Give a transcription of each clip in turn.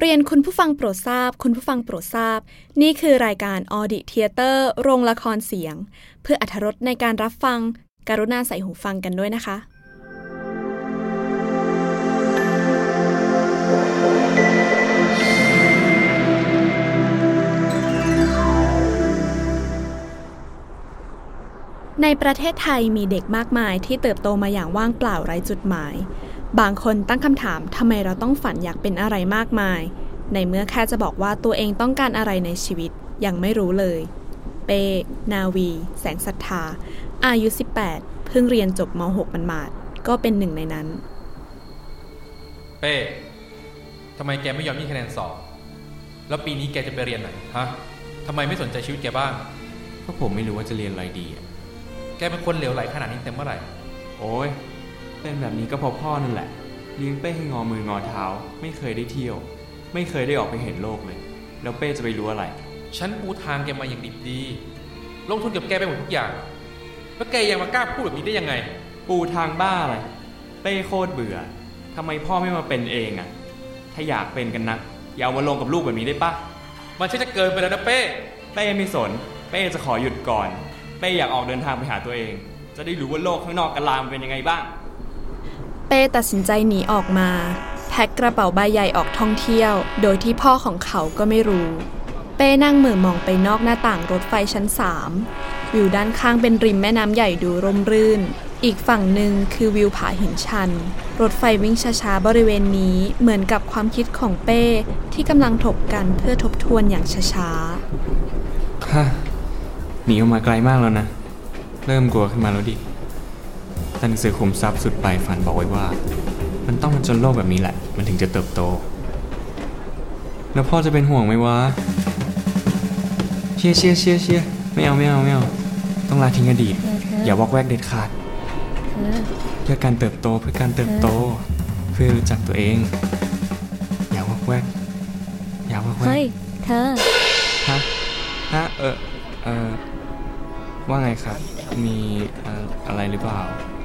เรียนคุณผู้ฟังโปรดทราบ คุณผู้ฟังโปรดทราบ นี่คือรายการ Audi-Theater โรงละครเสียง เพื่ออรรถรสในการรับฟัง กรุณาใส่หูฟังกันด้วยนะคะ ในประเทศไทยมีเด็กมากมายที่เติบโตมาอย่างว่างเปล่าไร้จุดหมาย บางคนตั้งคำถามทำไมเราต้องฝันอยากเป็นอะไรมากมาย ในเมื่อแค่จะบอกว่าตัวเองต้องการอะไรในชีวิตยังไม่รู้เลย เป นาวี แสงศรัทธา อายุ 18 เพิ่งเรียนจบม .6 มันมาดๆก็เป็นหนึ่งในนั้น เป้ทำไมแกไม่ยอมยื่นคะแนนสอบ แล้วปีนี้แกจะไปเรียนไหนฮะทำไมไม่สนใจชีวิตแกบ้าง ก็ผมไม่รู้ว่าจะเรียนอะไรดีอะแกเป็นคนเหลวไหลขนาดนี้เต็มเมื่อไหร่ โอ้ย เป็นแบบนี้ก็เพราะพ่อนั่นแหละเลี้ยงเป้ให้งอมืองอเท้า ไม่เคยได้เที่ยว ไม่เคยได้ออกไปเห็นโลกเลย แล้วเป้จะไปรู้อะไร ฉันปูทางแกมาอย่างดิบดี ลงทุนกับแกไปหมดทุกอย่าง แล้วแกยังมากล้าพูดแบบนี้ได้ยังไง ปูทางบ้าอะไร เป้โคตรเบื่อทำไมพ่อไม่มาเป็นเองอะถ้าอยากเป็นกันนักอย่าเอามาลงกับลูกแบบนี้ได้ปะมันใช่จะเกินไปแล้วนะเป้ เป้ไม่สน เป้จะขอหยุดก่อน เป้อยากออกเดินทางไปหาตัวเอง จะได้รู้ว่าโลกข้างนอกกะลามนเป็นยังไงบ้างเป้ตัดสินใจหนีออกมา แพ็คกระเป๋าใบใหญ่ออกท่องเที่ยว โดยที่พ่อของเขาก็ไม่รู้ เป้นั่งเหมือมองไปนอกหน้าต่างรถไฟชั้นสามวิวด้านข้างเป็นริมแม่น้ำใหญ่ดูร่มรื่น อีกฝั่งหนึ่งคือวิวผาหินชัน รถไฟวิ่งช้าๆบริเวณนี้เหมือนกับความคิดของเป้ที่กำลังถกกันเพื่อทบทวนอย่างช้าๆฮะหนีออกมาไกลมากแล้วนะ เริ่มกลัวขึ้นมาแล้วดิ แต่หนังสือขุมทรัพย์สุดปลายฝันบอกไว้ว่า มันต้องมาจนโลกแบบนี้แหละ มันถึงจะเติบโต แล้วพ่อจะเป็นห่วงไหมวะเชียร์เชียร์เชียร์เชียร์ไม่เอาไม่เอาไม่เอาต้องละทิ้งอดีตเธอเธออย่าวอกแวกเด็ดขาดเธอเพื่อการเติบโตเพื่อการเติบโต เพื่อรู้จักตัวเอง อย่าวอกแวกอย่าวอกแวกเฮ้ยเธอฮะฮะเออเออว่าไงครับ มีเอ่ออะไรหรือเปล่า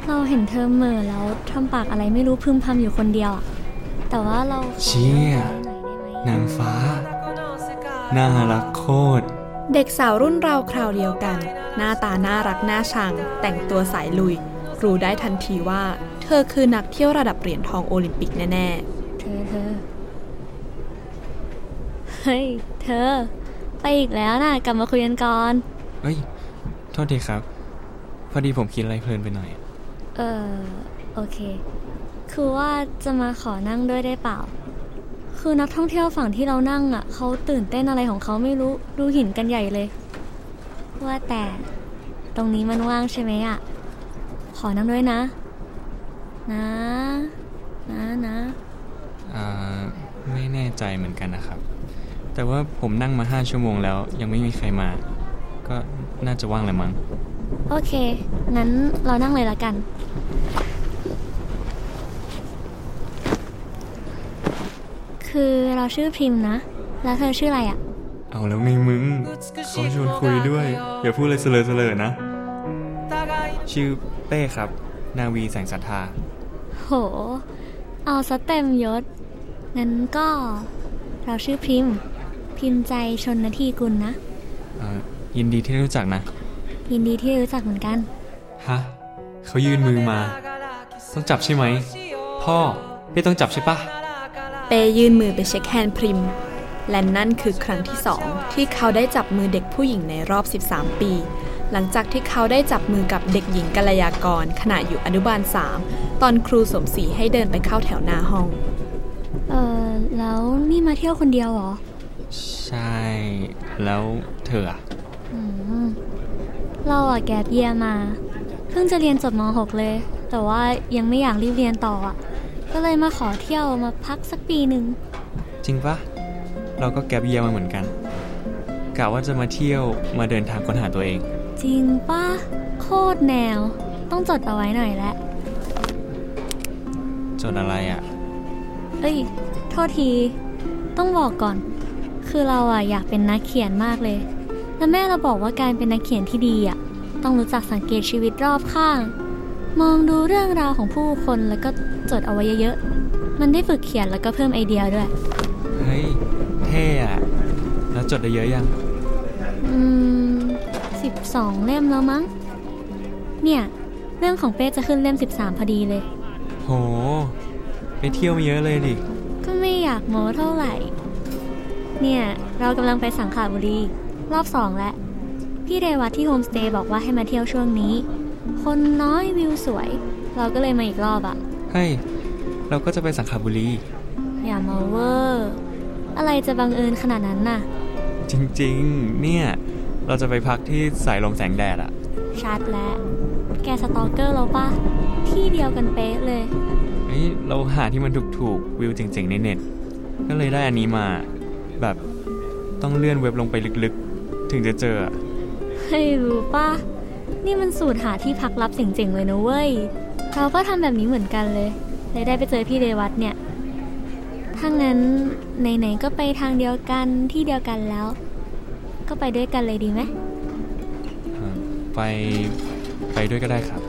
เราเห็นเธอเหม่อแล้วทำปากอะไรไม่รู้พึมพำอยู่คนเดียวอะแต่ว่าเราขอเชี่ยหน่อยได้ไหมนางฟ้า น่ารักโคตร เด็กสาวรุ่นราวคราวเดียวกัน หน้าตาน่ารักน่าชัง แต่งตัวสายลุย รู้ได้ทันทีว่า เธอคือนักเที่ยวระดับเหรียญทองโอลิมปิกแน่เธอเธอ เฮ้ย เธอ ไปอีกแล้วนะกลับมาคุยกันก่อนเอ้ย โทษทีครับ พอดีผมคิดอะไรเพลินไปหน่อย เออโอเค คือว่าจะมาขอนั่งด้วยได้เปล่า คือนักท่องเที่ยวฝั่งที่เรานั่งอะเขาตื่นเต้นอะไรของเขาไม่รู้ดูหินกันใหญ่เลย ว่าแต่ตรงนี้มันว่างใช่ไหมอะ ขอนั่งด้วยนะ นะ นะนะอ่าไม่แน่ใจเหมือนกันนะครับ แต่ว่าผมนั่งมาห้าชั่วโมงแล้วยังไม่มีใครมา ก็น่าจะว่างแหละมั้ง โอเค งั้นเรานั่งเลยละกัน คือเราชื่อพริมนะ แล้วเธอชื่ออะไรอะ เอาแล้วไงมึง เขาชวนคุยด้วย อย่าพูดเลยเสลอเสลอๆนะ ชื่อเป้ครับ นาวีแสงศรัทธา โห เอาซะเต็มยศ งั้นก็ เราชื่อพริมพิมพ์ใจชนนาทีกุลนะเอ่อยินดีที่ได้รู้จักนะ ยินดีที่รู้จักเหมือนกัน ฮะ เขายื่นมือมา ต้องจับใช่ไหม พ่อพี่ต้องจับใช่ปะๆเปยื่นมือไปเช็คแฮนด์พริม และนั่นคือครั้งที่สองที่เขาได้จับมือเด็กผู้หญิงในรอบ 13 ปี หลังจากที่เขาได้จับมือกับเด็กหญิงกัลยากร ขณะอยู่อนุบาล 3 ตอนครูสมศรีให้เดินไปเข้าแถวหน้าห้อง เออแล้วนี่มาเที่ยวคนเดียวเหรอ ใช่ แล้วเธออะอืม เราอะแกปเยียร์มา เพิ่งจะเรียนจบม .6 เลย แต่ว่ายังไม่อยากรีบเรียนต่ออะก็เลยมาขอเที่ยวมาพักสักปีหนึ่ง จริงปะเราก็แกบเยียร์มาเหมือนกันกะว่าจะมาเที่ยวมาเดินทางค้นหาตัวเอง จริงป่ะโคตรแนว ต้องจดเอาไว้หน่อยแหละจดอะไรอะเอ้ย โทษที ต้องบอกก่อน คือเราอะอยากเป็นนักเขียนมากเลย แล้วแม่เราบอกว่าการเป็นนักเขียนที่ดีอะต้องรู้จักสังเกตชีวิตรอบข้าง มองดูเรื่องราวของผู้คนแล้วก็จดเอาไว้เยอะๆ มันได้ฝึกเขียนแล้วก็เพิ่มไอเดียด้วยเฮ้เฮ้ย เท่อะแล้วจดได้เยอะยัง อืมสิบสองเล่มแล้วมั้ง เนี่ย เรื่องของเป้จะขึ้นเล่ม 13 พอดีเลย โห ไปเที่ยวมาเยอะเลยดิ ก็ไม่อยากโม้เท่าไหร่ เนี่ย เรากำลังไปสังขละบุรี รอบสองแล้วพี่เรวัตที่โฮมสเตย์บอกว่าให้มาเที่ยวช่วงนี้ คนน้อยวิวสวย เราก็เลยมาอีกรอบอะเฮ้ยเราก็จะไปสังขละบุรี อย่ามาเวอร์อะไรจะบังเอิญขนาดนั้นน่ะ จริงๆ เนี่ย เราจะไปพักที่สายลมแสงแดดอะชัดแล้ว แกสตอเกอร์เราปะที่เดียวกันเป๊ะเลยเฮ้ยเราหาที่มันถูกๆวิวเจ๋งๆในเน็ต ก็เลยได้อันนี้มาแบบต้องเลื่อนเว็บลงไปลึกๆ ถึงจะเจออะให้รู้ปะนี่มันสูตรหาที่พักลับเจ๋งๆเลยนะเว้ย เราก็ทำแบบนี้เหมือนกันเลยเลยได้ไปเจอพี่เรวัตเนี่ย ถ้างั้นไหนๆก็ไปทางเดียวกันที่เดียวกันแล้ว ก็ไปด้วยกันเลยดีไหมอ่าไปไปด้วยก็ได้ครับ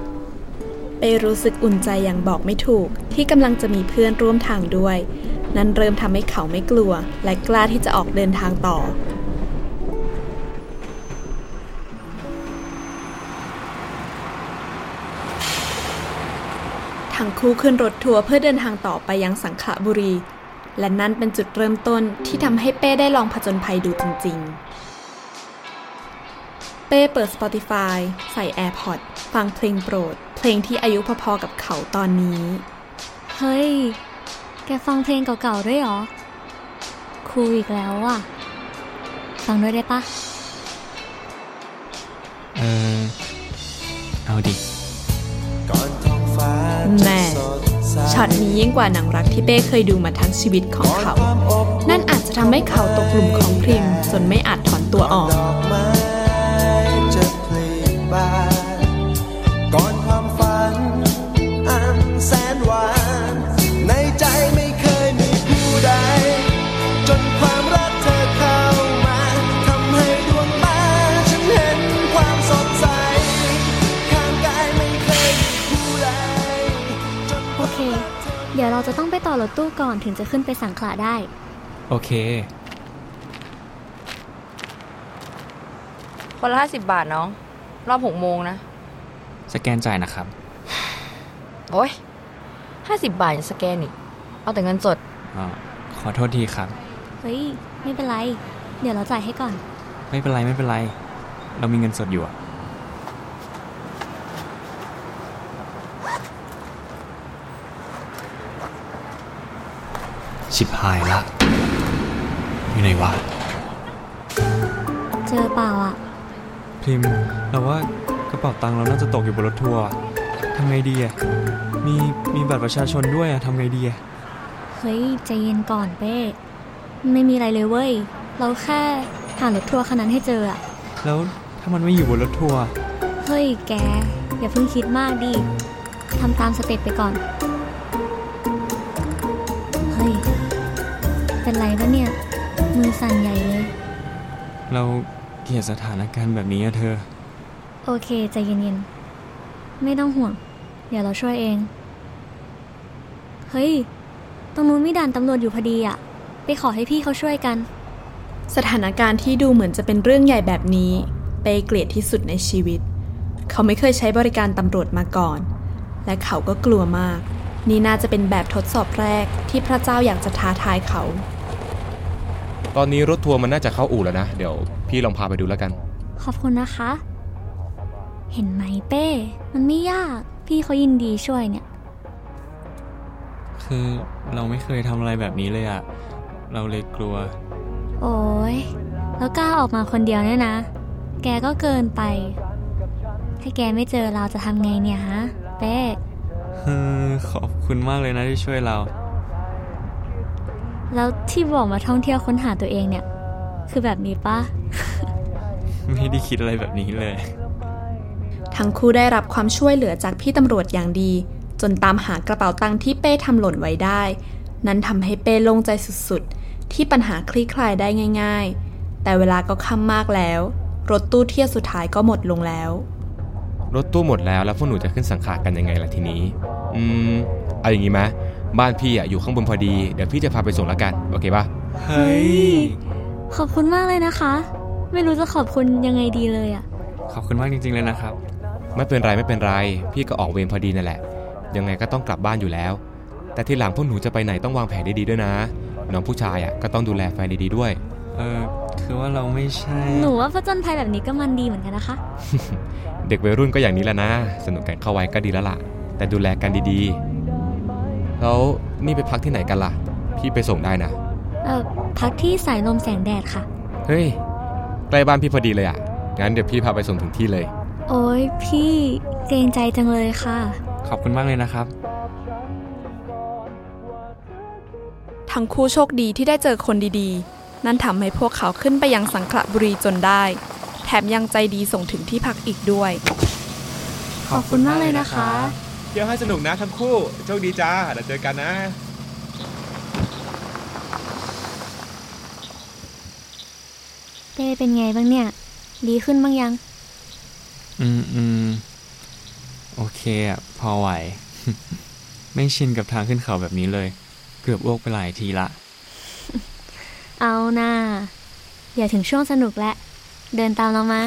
เป้รู้สึกอุ่นใจอย่างบอกไม่ถูก ที่กำลังจะมีเพื่อนร่วมทางด้วย นั่นเริ่มทำให้เขาไม่กลัว และกล้าที่จะออกเดินทางต่อ คู่ขึ้นรถทัวร์เพื่อเดินทางต่อไปยังสังขละบุรี และนั่นเป็นจุดเริ่มต้นที่ทำให้เป้ได้ลองผจญภัยดูจริง ๆ เป้เปิด Spotify ใส่ AirPods ฟังเพลงโปรด เพลงที่อายุพอๆกับเขาตอนนี้ เฮ้ย แกฟังเพลงเก่าๆด้วยเหรอ คูลอีกแล้วอะ ฟังด้วยได้ปะเออเอาดิ แม่ช็อตนี้ยิ่งกว่าหนังรักที่เป้เคยดูมาทั้งชีวิตของเขา นั่นอาจจะทำให้เขาตกหลุมของพริมจนไม่อาจถอนตัวออก จะต้องไปต่อรถตู้ก่อนถึงจะขึ้นไปสังขละได้ โอเค คนละห้าสิบบาทน้อง รอบหกโมงนะ สแกนจ่ายนะครับ โอ้ยห้าสิบบาทอย่าสแกนอีก เอาแต่เงินสดอ่าขอโทษทีครับ เฮ้ย ไม่เป็นไร เดี๋ยวเราจ่ายให้ก่อน ไม่เป็นไรไม่เป็นไร เรามีเงินสดอยู่อะ ชิบหายละ อยู่ไหนวะ เจอเปล่าอะ พิมพ์เราว่ากระเป๋าตังค์เราน่าจะตกอยู่บนรถทัวร์ทำไงดีอะมีมีบัตรประชาชนด้วยอะทำไงดีอะเฮ้ยใจเย็นก่อนเป้ ไม่มีอะไรเลยเว้ย เราแค่หารถทัวร์คันนั้นให้เจออะแล้วถ้ามันไม่อยู่บนรถทัวร์ เฮ้ยแก อย่าเพิ่งคิดมากดิทำตามสเต็ปไปก่อนเฮ้ย เป็นไรปะเนี่ย มือสั่นใหญ่เลย เราเกลียดสถานการณ์แบบนี้อะเธอ โอเคใจเย็นๆ ไม่ต้องห่วง เดี๋ยวเราช่วยเอง เฮ้ย ตรงนู้นมีด่านตำรวจอยู่พอดีอะไปขอให้พี่เขาช่วยกัน สถานการณ์ที่ดูเหมือนจะเป็นเรื่องใหญ่แบบนี้เป้เกลียดที่สุดในชีวิต เขาไม่เคยใช้บริการตำรวจมาก่อน และเขาก็กลัวมาก นี่น่าจะเป็นแบบทดสอบแรกที่พระเจ้าอยากจะท้าทายเขา ตอนนี้รถทัวร์มันน่าจะเข้าอู่แล้วนะ เดี๋ยวพี่ลองพาไปดูแล้วกัน ขอบคุณนะคะ เห็นไหมเป้ มันไม่ยาก พี่เขายินดีช่วยเนี่ย คือเราไม่เคยทำอะไรแบบนี้เลยอะเราเลยกลัว โอ้ยแล้วกล้าออกมาคนเดียวเนี่ยนะ แกก็เกินไป ถ้าแกไม่เจอเราจะทำไงเนี่ยฮะเป้เฮ้อ ขอบคุณมากเลยนะที่ช่วยเรา แล้วที่บอกมาท่องเที่ยวค้นหาตัวเองเนี่ย คือแบบนี้ปะไม่ได้คิดอะไรแบบนี้เลย ทั้งคู่ได้รับความช่วยเหลือจากพี่ตำรวจอย่างดี จนตามหากระเป๋าตังค์ที่เป้ทำหล่นไว้ได้ นั้นทำให้เป้โล่งใจสุดๆ ที่ปัญหาคลี่คลายได้ง่าย ๆ แต่เวลาก็ค่ำมากแล้ว รถตู้เที่ยวสุดท้ายก็หมดลงแล้ว รถตู้หมดแล้วแล้วพวกหนูจะขึ้นสังขารกันยังไงล่ะทีนี้ อืม เอาอย่างงี้ไหมบ้านพี่อะอยู่ข้างบนพอดี เดี๋ยวพี่จะพาไปส่งแล้วกัน โอเคปะเฮ้ย ขอบคุณมากเลยนะคะ ไม่รู้จะขอบคุณยังไงดีเลยอะขอบคุณมากจริง ๆ เลยนะครับ ไม่เป็นไรไม่เป็นไร พี่ก็ออกเวรพอดีนั่นแหละ ยังไงก็ต้องกลับบ้านอยู่แล้ว แต่ทีหลังพวกหนูจะไปไหนต้องวางแผนดีๆด้วยนะ น้องผู้ชายอะก็ต้องดูแลแฟนดีๆด้วย เออ คือว่าเราไม่ใช่ หนูว่าผจญภัยแบบนี้ก็มันดีเหมือนกันนะคะ เด็กวัยรุ่นก็อย่างนี้แหละนะ สนุกกันเข้าไว้ก็ดีแล้วล่ะ แต่ดูแลกันดีๆ แล้วนี่ไปพักที่ไหนกันล่ะ พี่ไปส่งได้นะ เออพักที่สายลมแสงแดดค่ะ เฮ้ย ใกล้บ้านพี่พอดีเลยอะ งั้นเดี๋ยวพี่พาไปส่งถึงที่เลย โอ้ยพี่เกรงใจจังเลยค่ะ ขอบคุณมากเลยนะครับ ทั้งคู่โชคดีที่ได้เจอคนดีๆ นั่นทำให้พวกเขาขึ้นไปยังสังขละบุรีจนได้ แถมยังใจดีส่งถึงที่พักอีกด้วย ขอบคุณมากเลยนะคะ เที่ยวให้สนุกนะทั้งคู่ โชคดีจ้าเดี๋ยวเจอกันนะ เต้เป็นไงบ้างเนี่ย ดีขึ้นบ้างยัง อืมอืมโอเคอะพอไหว ไม่ชินกับทางขึ้นเขาแบบนี้เลย เกือบอ้วกไปหลายทีละ เอาน่าอย่าถึงช่วงสนุกแล้ว เดินตามเรามา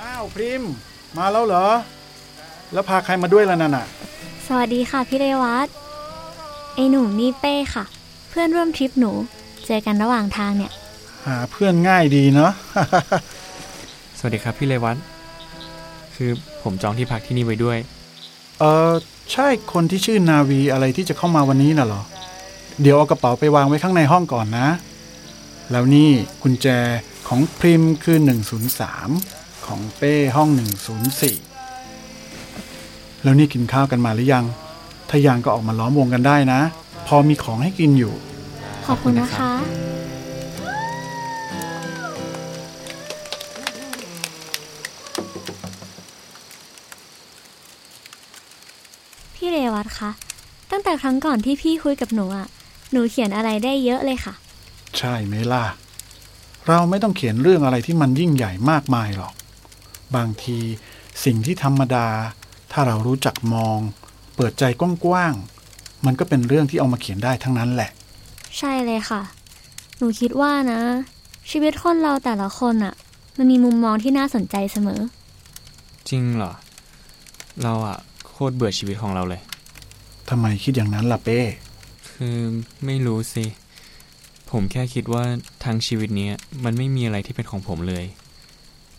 อ้าว พริม มาแล้วเหรอ แล้วพาใครมาด้วยล่ะนั่นน่ะ สวัสดีค่ะพี่เรวัตไอหนุ่มนี่เป้ค่ะ เพื่อนร่วมทริปหนู เจอกันระหว่างทางเนี่ย หาเพื่อนง่ายดีเนาะ สวัสดีครับพี่เลวัตคือผมจองที่พักที่นี่ไว้ด้วย เออใช่คนที่ชื่อนาวีอะไรที่จะเข้ามาวันนี้น่ะเหรอ เดี๋ยวเอากระเป๋าไปวางไว้ข้างในห้องก่อนนะ แล้วนี่กุญแจของพริมคือ 103 ของเป้ห้อง 104 แล้วนี่กินข้าวกันมาหรือยัง ถ้ายังก็ออกมาล้อมวงกันได้นะ พอมีของให้กินอยู่ ขอบคุณนะคะ เรวัตคะ ตั้งแต่ครั้งก่อนที่พี่คุยกับหนูอะหนูเขียนอะไรได้เยอะเลยค่ะ ใช่ไหมล่ะ เราไม่ต้องเขียนเรื่องอะไรที่มันยิ่งใหญ่มากมายหรอก บางทีสิ่งที่ธรรมดา ถ้าเรารู้จักมอง เปิดใจกว้างๆ มันก็เป็นเรื่องที่เอามาเขียนได้ทั้งนั้นแหละ ใช่เลยค่ะ หนูคิดว่านะ ชีวิตคนเราแต่ละคนอะมันมีมุมมองที่น่าสนใจเสมอ จริงเหรอ เราอะ โคตรเบื่อชีวิตของเราเลย ทำไมคิดอย่างนั้นล่ะเป้ คือไม่รู้สิ ผมแค่คิดว่าทั้งชีวิตเนี้ยมันไม่มีอะไรที่เป็นของผมเลย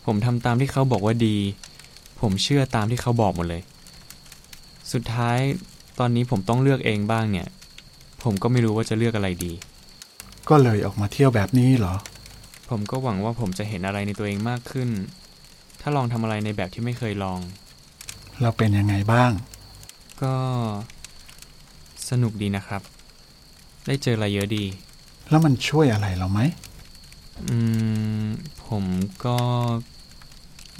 ผมทำตามที่เขาบอกว่าดี ผมเชื่อตามที่เขาบอกหมดเลย สุดท้ายตอนนี้ผมต้องเลือกเองบ้างเนี่ย ผมก็ไม่รู้ว่าจะเลือกอะไรดี ก็เลยออกมาเที่ยวแบบนี้เหรอ ผมก็หวังว่าผมจะเห็นอะไรในตัวเองมากขึ้น ถ้าลองทำอะไรในแบบที่ไม่เคยลอง เราเป็นยังไงบ้าง ก็สนุกดีนะครับ ได้เจออะไรเยอะดี แล้วมันช่วยอะไรเราไหม อืม ผมก็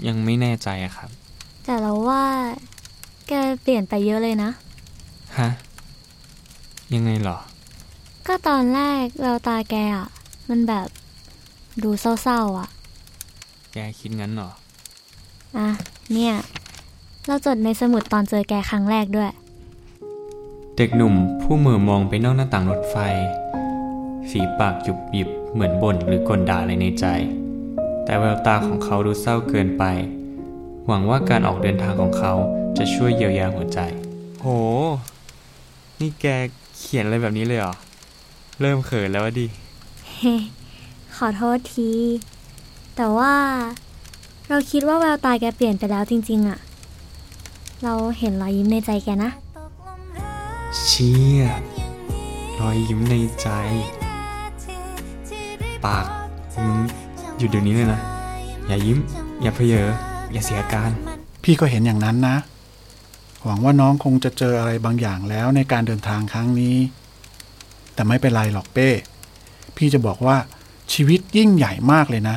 ยังไม่แน่ใจอะครับ แต่เราว่า แกเปลี่ยนไปเยอะเลยนะ ฮะ ยังไงเหรอ ก็ตอนแรกแววตาแกอะมันแบบดูเศร้าๆอะแกคิดงั้นเหรอ อะ เนี่ย เราจดในสมุดตอนเจอแกครั้งแรกด้วย เด็กหนุ่มผู้เหม่อมองไปนอกหน้าต่างรถไฟ ฝีปากหยุบหยิบเหมือนบ่นหรือกลด่าอะไรในใจ แต่แววตาของเขาดูเศร้าเกินไป หวังว่าการออกเดินทางของเขาจะช่วยเยียวยาหัวใจ โห นี่แกเขียนอะไรแบบนี้เลยเหรอ เริ่มเขินแล้วอะดิเฮ้ขอโทษที แต่ว่า เราคิดว่าแววตาแกเปลี่ยนไปแล้วจริง ๆอะ เราเห็นรอยยิ้มในใจแกนะ เชี่ยรอยยิ้มในใจ ปากมึงหยุดเดี๋ยวนี้เลยนะ อย่ายิ้ม อย่าเพเยออย่าเสียอาการ พี่ก็เห็นอย่างนั้นนะ หวังว่าน้องคงจะเจออะไรบางอย่างแล้วในการเดินทางครั้งนี้ แต่ไม่เป็นไรหรอกเป้ พี่จะบอกว่าชีวิตยิ่งใหญ่มากเลยนะ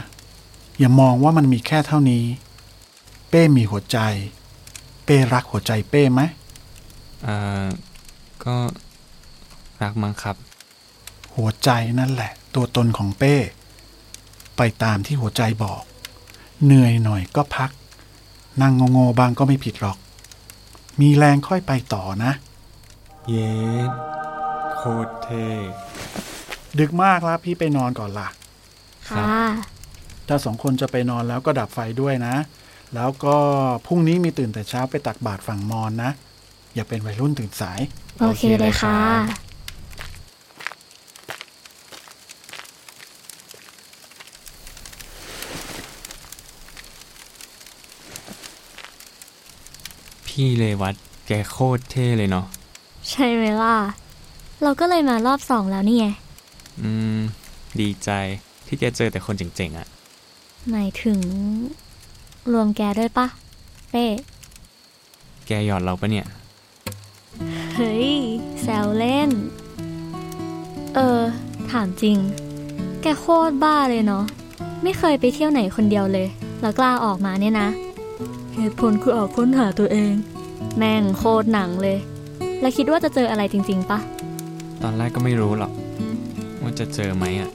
อย่ามองว่ามันมีแค่เท่านี้ เป้มีหัวใจ เป้รักหัวใจเป้ไหมอ่าก็รักมั้งครับ หัวใจนั่นแหละ ตัวตนของเป้ ไปตามที่หัวใจบอก เหนื่อยหน่อยก็พัก นั่งโง่ๆบ้างก็ไม่ผิดหรอก มีแรงค่อยไปต่อนะ เย็ดโคตรเท่ดึกมากแล้วพี่ไปนอนก่อนล่ะ ค่ะ ถ้าสองคนจะไปนอนแล้วก็ดับไฟด้วยนะ แล้วก็พรุ่งนี้มีตื่นแต่เช้าไปตักบาตรฝั่งมอนนะ อย่าเป็นวัยรุ่นตื่นสาย โอเคเลยค่ะ พี่เลวัตแกโคตรเท่เลยเนาะ ใช่ไหมล่ะ เราก็เลยมารอบสองแล้วนี่ไง อืม ดีใจที่แกเจอแต่คนเจ๋งๆอะ่ะ หมายถึง รวมแกด้วยปะเป้แกหยอดเราปะเนี่ย เฮ้ย แซวเล่น เออ ถามจริง แกโคตรบ้าเลยเนาะ ไม่เคยไปเที่ยวไหนคนเดียวเลย แล้วกล้าออกมาเนี่ยนะ เหตุผลคือออกค้นหาตัวเอง แม่งโคตรหนังเลย แล้วคิดว่าจะเจออะไรจริง ๆปะ ตอนแรกก็ไม่รู้หรอก ว่าจะเจอไหมอะ่ะ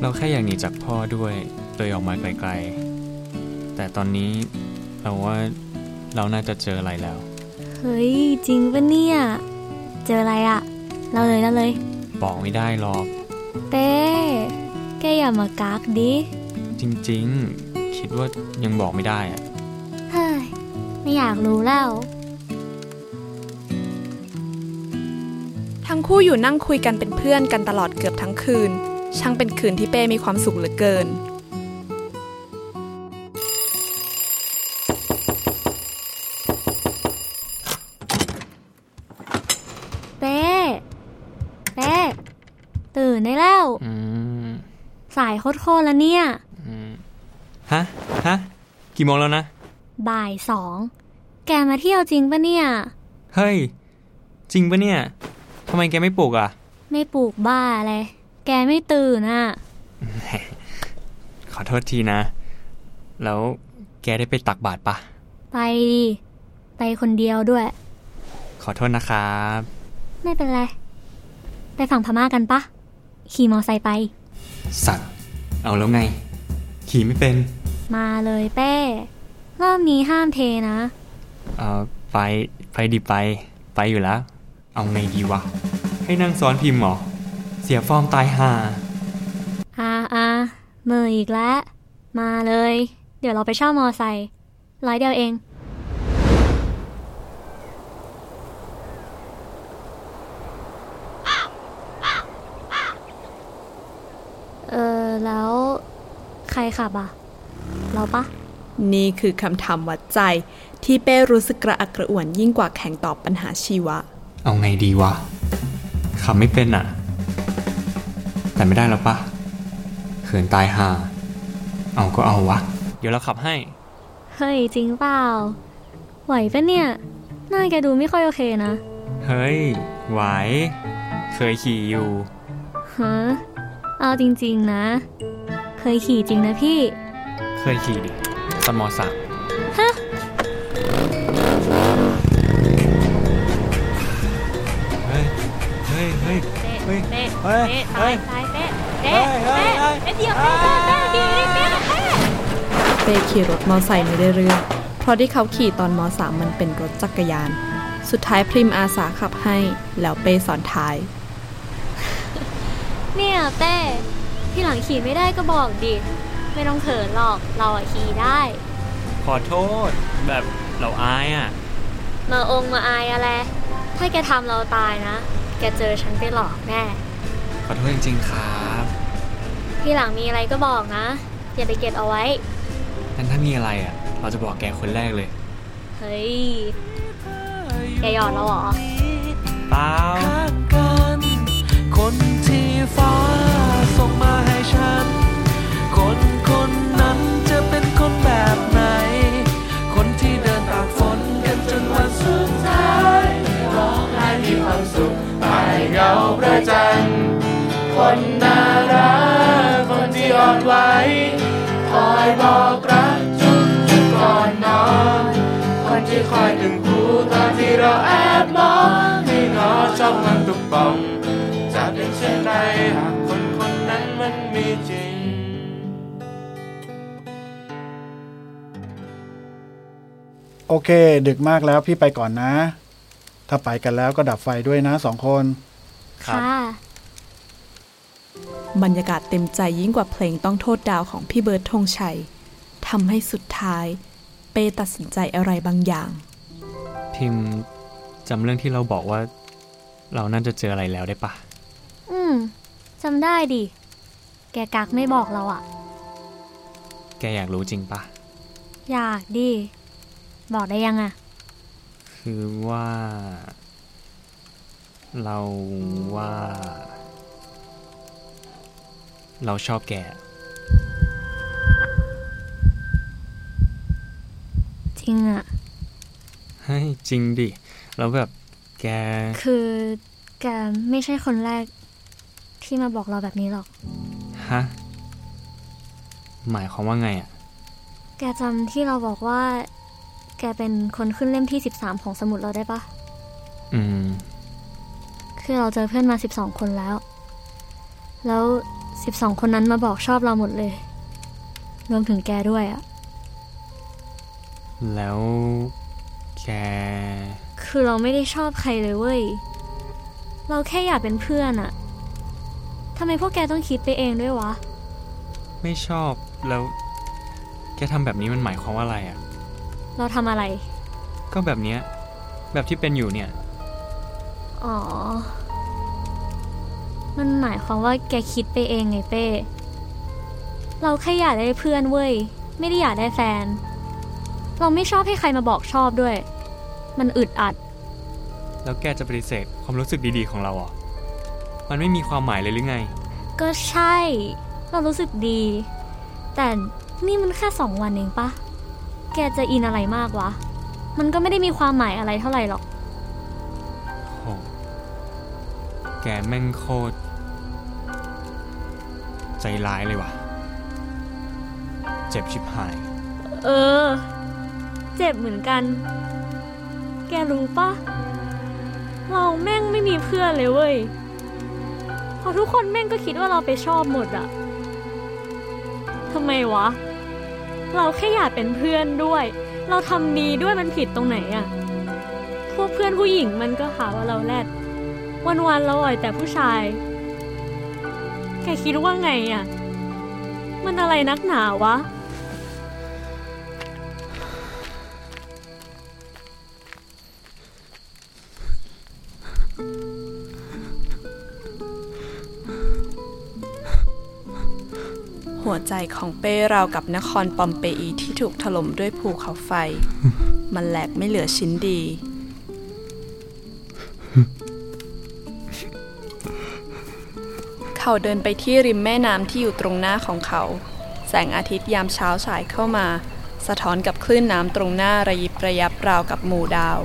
เราแค่อยากหนีจากพ่อด้วย เลยออกมาไกลๆ แต่ตอนนี้เราว่าเราน่าจะเจออะไรแล้ว เฮ้ย จริงปะเนี่ย เจออะไรอะเราเลยเราเลย บอกไม่ได้หรอกเป้แกอย่ามากากดิ จริงๆ คิดว่ายังบอกไม่ได้อะเฮ้ย ไม่อยากรู้แล้ว ทั้งคู่อยู่นั่งคุยกันเป็นเพื่อนกันตลอดเกือบทั้งคืน ช่างเป็นคืนที่เป้มีความสุขเหลือเกิน โคตรๆแล้วเนี่ยอืมฮะฮะกี่โมงแล้วนะ บ่ายสอง แกมาเที่ยวจริงปะเนี่ย เฮ้ย จริงปะเนี่ยทำไมแกไม่ปลุกอะ ไม่ปลูกบ้าเลยแกไม่ตื่นอะ ขอโทษทีนะ แล้วแกได้ไปตักบาตรปะ ไปดิไปคนเดียวด้วย ขอโทษนะครับ ไม่เป็นไร ไปฝั่งพม่ากันปะ ขี่มอไซค์ไป สัตว์ เอาแล้วไง ขี่ไม่เป็น มาเลยเป้รอบนี้ห้ามเทนะ เอ่อไปไปดิไป ไปอยู่แล้ว เอาไงดีวะ ให้นั่งซ้อนพิมพ์เหรอ เสียฟอร์มตายห่าอ่าอ่ามืออีกแล้ว มาเลย เดี๋ยวเราไปเช่ามอไซค์ร้อยเดียวเอง เออ แล้ว ใครขับอะเราปะนี่คือคำถามวัดใจที่เป้รู้สึกกระอักกระอ่วนยิ่งกว่าแข่งตอบปัญหาชีวะ เอาไงดีวะขับไม่เป็นอะแต่ไม่ได้แล้วปะเขินตายห่าเอาก็เอาวะ เดี๋ยวเราขับให้ เฮ้ย จริงเปล่า ไหวปะเนี่ย หน้าแกดูไม่ค่อยโอเคนะ เฮ้ย ไหว เคยขี่อยู่ฮะเอาจริง ๆ นะ เคยขี่จริงนะพี่ เคยขี่ดิตอนมสามฮะเฮ้ย เฮ้ย เฮ้ย เฮ้ยเป๊ะเฮ้ยเป๊ะเฮ้ตายยตายเป๊ะเป๊ะเฮ้ย เฮ้เป๊ะยเป๊ะเดียวเป๊ะเป๊ะเป๊ะขี่ดิเป๊ะเป๊ะเป้ขี่รถมอไซค์ไม่ได้เรื่องเพราะที่เขาขี่ตอนมสามมันเป็นรถจักรยานสุดท้ายพริมอาสาขับให้แล้วเป้สอนท้ายเนี่ยเต้ ที่หลังขี่ไม่ได้ก็บอกดิ ไม่ต้องเขินหรอก เราอะขี่ได้ ขอโทษ แบบเราอายอะ มาองค์มาอายอะไร ถ้าแกทำเราตายนะ แกเจอฉันไปหลอกแน่ ขอโทษจริงๆครับที่หลังมีอะไรก็บอกนะ อย่าไปเก็บเอาไว้ งั้นถ้ามีอะไรอะ เราจะบอกแกคนแรกเลย เฮ้ย แกหยอดเราเหรอ เปล่ารักกันคนที่ฟ้าส่ง โโอเค ดึกมากแล้วพี่ไปก่อนนะ ถ้าไปกันแล้วก็ดับไฟด้วยนะสองคนครับค่ะบรรยากาศเต็มใจยิ่งกว่าเพลงต้องโทษดาวของพี่เบิร์ดธงชัยทำให้สุดท้าย เป้ตัดสินใจอะไรบางอย่าง พิมพ์จำเรื่องที่เราบอกว่า เราน่าจะเจออะไรแล้วได้ปะอืมจำได้ดิ แกกักไม่บอกเราอะแกอยากรู้จริงปะอยากดิ บอกได้ยังอะคือว่า เราว่า เราชอบแก จริงอะเฮ้ยจริงดิ แล้วแบบแก คือแกไม่ใช่คนแรกที่มาบอกเราแบบนี้หรอก ฮะ หมายความว่าไงอะ แกจำที่เราบอกว่า แกเป็นคนขึ้นเล่มที่ 13 ของสมุดเราได้ปะอืม คือเราเจอเพื่อนมา 12 คนแล้ว แล้ว 12 คนนั้นมาบอกชอบเราหมดเลย รวมถึงแกด้วยอะแล้วแก คือเราไม่ได้ชอบใครเลยเว้ย เราแค่อยากเป็นเพื่อนอะทำไมพวกแกต้องคิดไปเองด้วยวะ ไม่ชอบแล้ว แกทำแบบนี้มันหมายความว่าอะไรอะ เราทำอะไร ก็แบบเนี้ย แบบที่เป็นอยู่เนี่ย อ๋อ มันหมายความว่าแกคิดไปเองไงเป้ เราแค่อยากได้เพื่อนเว้ย ไม่ได้อยากได้แฟน เราไม่ชอบให้ใครมาบอกชอบด้วย มันอึดอัด แล้วแกจะปฏิเสธความรู้สึกดีๆของเราเหรอะมันไม่มีความหมายเลยหรือไง ก็ใช่ เรารู้สึกดี แต่นี่มันแค่สองวันเองปะ แกจะอินอะไรมากวะ มันก็ไม่ได้มีความหมายอะไรเท่าไหร่หรอก โห แกแม่งโคตร ใจร้ายเลยว่ะ เจ็บชิบหาย เออ เจ็บเหมือนกัน แกรู้ปะเราแม่งไม่มีเพื่อนเลยเว้ยเพราะทุกคนแม่งก็คิดว่าเราไปชอบหมดอะทำไมวะ เราแค่อยากเป็นเพื่อนด้วย เราทำดีด้วยมันผิดตรงไหนอะพวกเพื่อนผู้หญิงมันก็หาว่าเราแรดวันๆเราอ่อยแต่ผู้ชาย แกคิดว่าไงอะมันอะไรนักหนาวะ หัวใจของเป้ราวกับนครปอมเปอีที่ถูกถล่มด้วยภูเขาไฟ มันแหลกไม่เหลือชิ้นดี เขาเดินไปที่ริมแม่น้ำที่อยู่ตรงหน้าของเขา แสงอาทิตย์ยามเช้าฉายเข้ามา สะท้อนกับคลื่นน้ำตรงหน้าระยิบระยับราวกับหมู่ดาว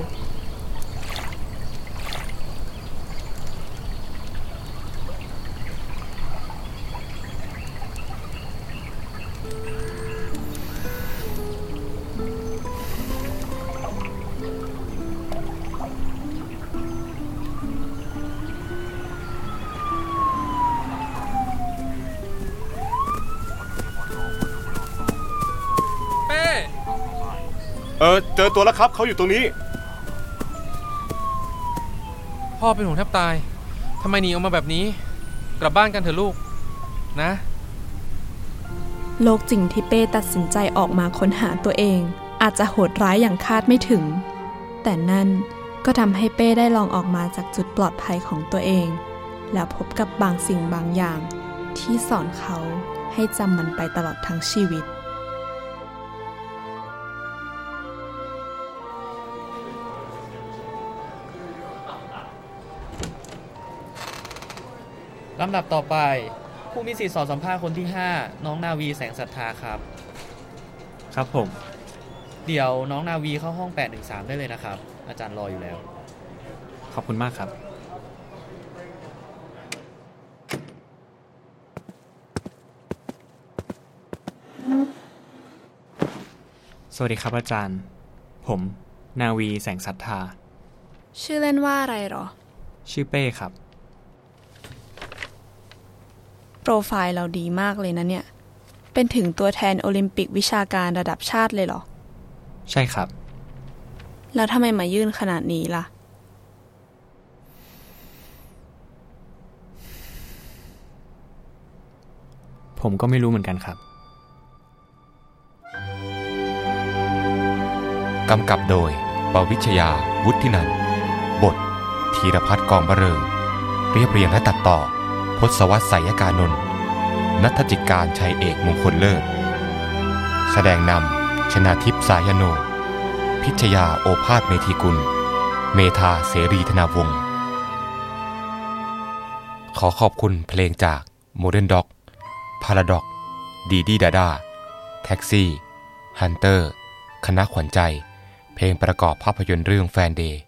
ออเจอตัวแล้วครับเขาอยู่ตรงนี้ พ่อเป็นห่วงแทบตายทำไมหนีออกมาแบบนี้ กลับบ้านกันเถอะลูก นะ โลกจริงที่เป้ตัดสินใจออกมาค้นหาตัวเอง อาจจะโหดร้ายอย่างคาดไม่ถึง แต่นั่นก็ทำให้เป้ได้ลองออกมาจากจุดปลอดภัยของตัวเอง แล้วพบกับบางสิ่งบางอย่าง ที่สอนเขาให้จำมันไปตลอดทั้งชีวิต ลำดับต่อไป ผู้มีสิทธิ์สอบสัมภาษณ์คนที่ 5 น้องนาวีแสงศรัทธาครับ ครับผม เดี๋ยวน้องนาวีเข้าห้อง813ได้เลยนะครับ อาจารย์รออยู่แล้ว ขอบคุณมากครับ สวัสดีครับอาจารย์ ผม นาวีแสงศรัทธา ชื่อเล่นว่าอะไรหรอ ชื่อเป้ครับ โป รไฟล์เราดีมากเลยนะเนี่ย เป็นถึงตัวแทนโอลิมปิกวิชาการระดับชาติเลยเหรอ ใช่ครับ แล้วทำไมมายื่นขนาดนี้ล่ะ ผมก็ไม่รู้เหมือนกันครับ กำกับโดย ปวิชยา วุฒินันท์บท ธีรพัฒน์กองบะเริง เรียบเรียงและตัดต่อ พศวัตสายการนนท์นัทจิการชัยเอกมงคลเลิศ แสดงนำชนาทิพสายโน พิชยาโอภาสเมธีกุล เมธาเสรีธนาวงศ์ขอขอบคุณเพลงจาก Modern Dog Paradox ดีดีดาดาแท็กซี่ฮันเตอร์คณะขวัญใจ เพลงประกอบภาพยนตร์เรื่องแฟนเดย์